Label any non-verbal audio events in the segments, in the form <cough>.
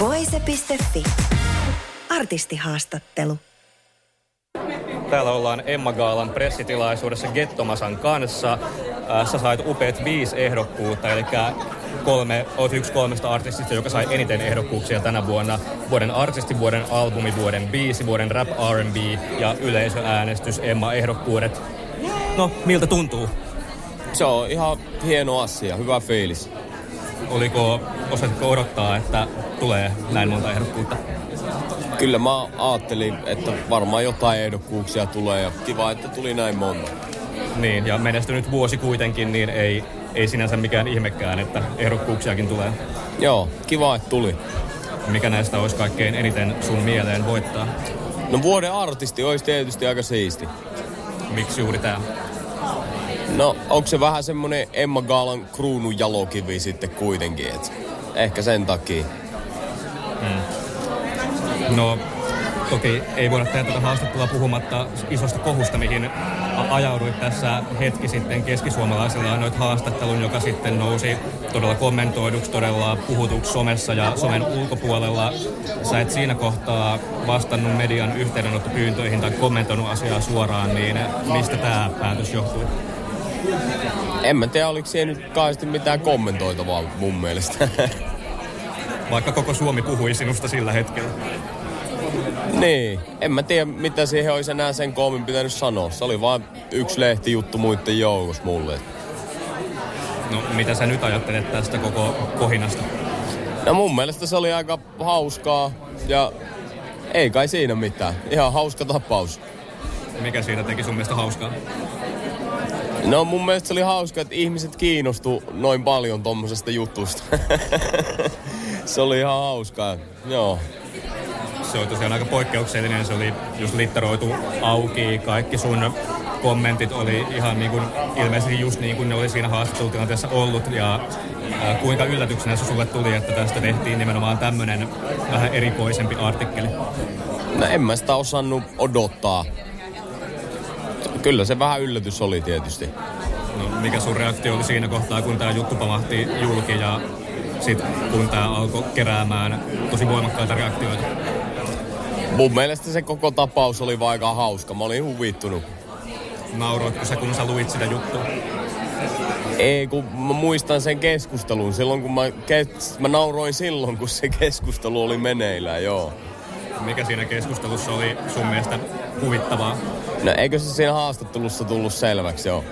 Voise.fi. Artistihaastattelu. Täällä ollaan Emma Gaalan pressitilaisuudessa Gettomasan kanssa. Äh, sä sait upeat viisi ehdokkuutta, eli kolme, oot yksi kolmesta artistista, joka sai eniten ehdokkuuksia tänä vuonna. Vuoden artisti, vuoden albumi, vuoden biisi, vuoden rap R&B ja yleisöäänestys Emma ehdokkuudet. No, miltä tuntuu? Se on ihan hieno asia, hyvä fiilis. Oliko, osatko odottaa, että tulee näin monta ehdokkuutta? Kyllä mä ajattelin, että varmaan jotain ehdokkuuksia tulee ja kiva, että tuli näin monta. Niin, ja menestynyt vuosi kuitenkin, niin ei, ei sinänsä mikään ihmekään, että ehdokkuuksiakin tulee. Joo, kiva, että tuli. Mikä näistä olisi kaikkein eniten sun mieleen voittaa? No vuoden artisti olisi tietysti aika siisti. Miksi juuri tämä? No, onko se vähän semmonen Emma Gaalan kruunun jalokivi sitten kuitenkin, et ehkä sen takia. Hmm. No, toki ei voida tehdä tätä haastattelua puhumatta isosta kohusta, mihin ajauduit tässä hetki sitten keskisuomalaisella noit haastattelun, joka sitten nousi todella kommentoiduksi, todella puhutuksi somessa ja somen ulkopuolella. Sä et siinä kohtaa vastannut median yhteydenottopyyntöihin tai kommentoinut asiaa suoraan, niin mistä tämä päätös johtui? En mä tiedä, oliko siellä nyt kaasti mitään kommentoitavaa mun mielestä. <laughs> Vaikka koko Suomi puhui sinusta sillä hetkellä. Niin, en mä tiedä mitä siihen olisi enää sen koomin pitänyt sanoa. Se oli vain yksi lehtijuttu muiden joukossa mulle. No mitä sä nyt ajattelet tästä koko kohinasta? No mun mielestä se oli aika hauskaa ja ei kai siinä mitään. Ihan hauska tapaus. Mikä siinä teki sun mielestä hauskaa? No mun mielestä se oli hauska, että ihmiset kiinnostu noin paljon tommosesta jutusta. <laughs> se oli ihan hauskaa, joo se oli tosiaan aika poikkeuksellinen. Se oli just litteroitu auki. Kaikki sun kommentit oli ihan niin kuin, ilmeisesti just niin kuin ne oli siinä haastattelutilanteessa ollut. Ja ää, kuinka yllätyksenä se sulle tuli, että tästä tehtiin nimenomaan tämmöinen vähän erikoisempi artikkeli? No en mä sitä osannut odottaa. Kyllä se vähän yllätys oli tietysti. No, mikä sun reaktio oli siinä kohtaa, kun tämä juttu pamahti julki ja sitten kun tämä alkoi keräämään tosi voimakkaita reaktioita? Mun mielestä se koko tapaus oli vaan aika hauska. Mä olin huvittunut. Nauroitko sä, kun sä luit sitä juttua? Ei, kun mä muistan sen keskustelun. Silloin kun mä, ke- mä nauroin silloin, kun se keskustelu oli meneillään, joo. Mikä siinä keskustelussa oli sun mielestä huvittavaa? No eikö se siinä haastattelussa tullut selväksi, joo.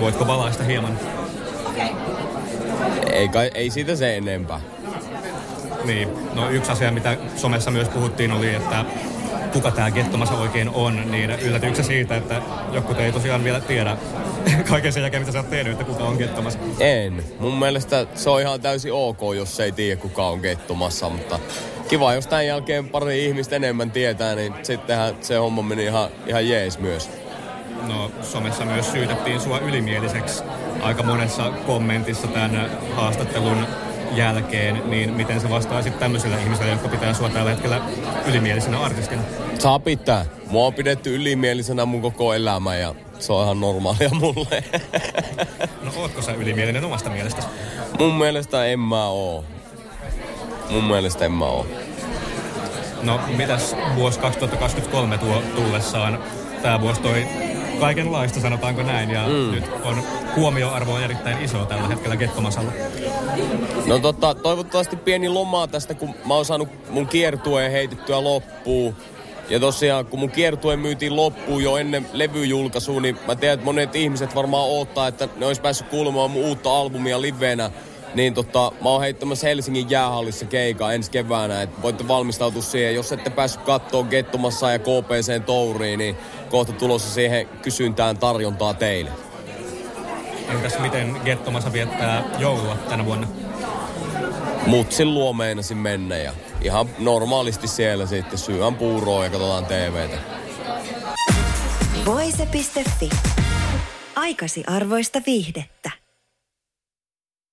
Voitko valaista hieman? Okei. Okay. Ei, kai, ei siitä se enempää. Niin, no yksi asia, mitä somessa myös puhuttiin, oli, että kuka tämä Gettomasa oikein on, niin yllätyksä siitä, että joku ei tosiaan vielä tiedä <laughs> kaiken sen jälkeen, mitä sä oot tehnyt, että kuka on Gettomassa? En. Mun mielestä se on ihan täysin ok, jos ei tiedä, kuka on Gettomassa, mutta kiva, jos tämän jälkeen pari ihmistä enemmän tietää, niin sittenhän se homma meni ihan, ihan jees myös. No, somessa myös syytettiin sua ylimieliseksi aika monessa kommentissa tämän haastattelun jälkeen, niin miten se vastaisit tämmöisillä ihmisillä, jotka pitää sua tällä hetkellä ylimielisenä artistina? Saa pitää. Mua on pidetty ylimielisenä mun koko elämä ja se on ihan normaalia mulle. <laughs> no ootko sä ylimielinen omasta mielestäsi? Mun mielestä en mä oo. Mun mielestä en mä oo. No mitäs vuosi 2023 tuo tullessaan? Tää vuosi toi kaikenlaista, sanotaanko näin, ja mm. nyt on huomioarvo on erittäin iso tällä hetkellä Gettomasalla. No totta, toivottavasti pieni lomaa tästä, kun mä oon saanut mun kiertueen heitettyä loppuun. Ja tosiaan, kun mun kiertue myytiin loppuun jo ennen levyjulkaisua, niin mä tiedän, että monet ihmiset varmaan odottaa, että ne olisi päässyt kuulemaan mun uutta albumia livenä. Niin tota, mä oon heittämässä Helsingin jäähallissa keika ensi keväänä, että voitte valmistautua siihen. Jos ette päässyt kattoon Gettomassa ja KPCn touriin, niin kohta tulossa siihen kysyntään tarjontaa teille. Entäs miten Gettomassa viettää joulua tänä vuonna? mutsin luo meinasin mennä ja ihan normaalisti siellä sitten syön puuroa ja katsotaan TVtä. Voise.fi. Aikasi arvoista viihdettä.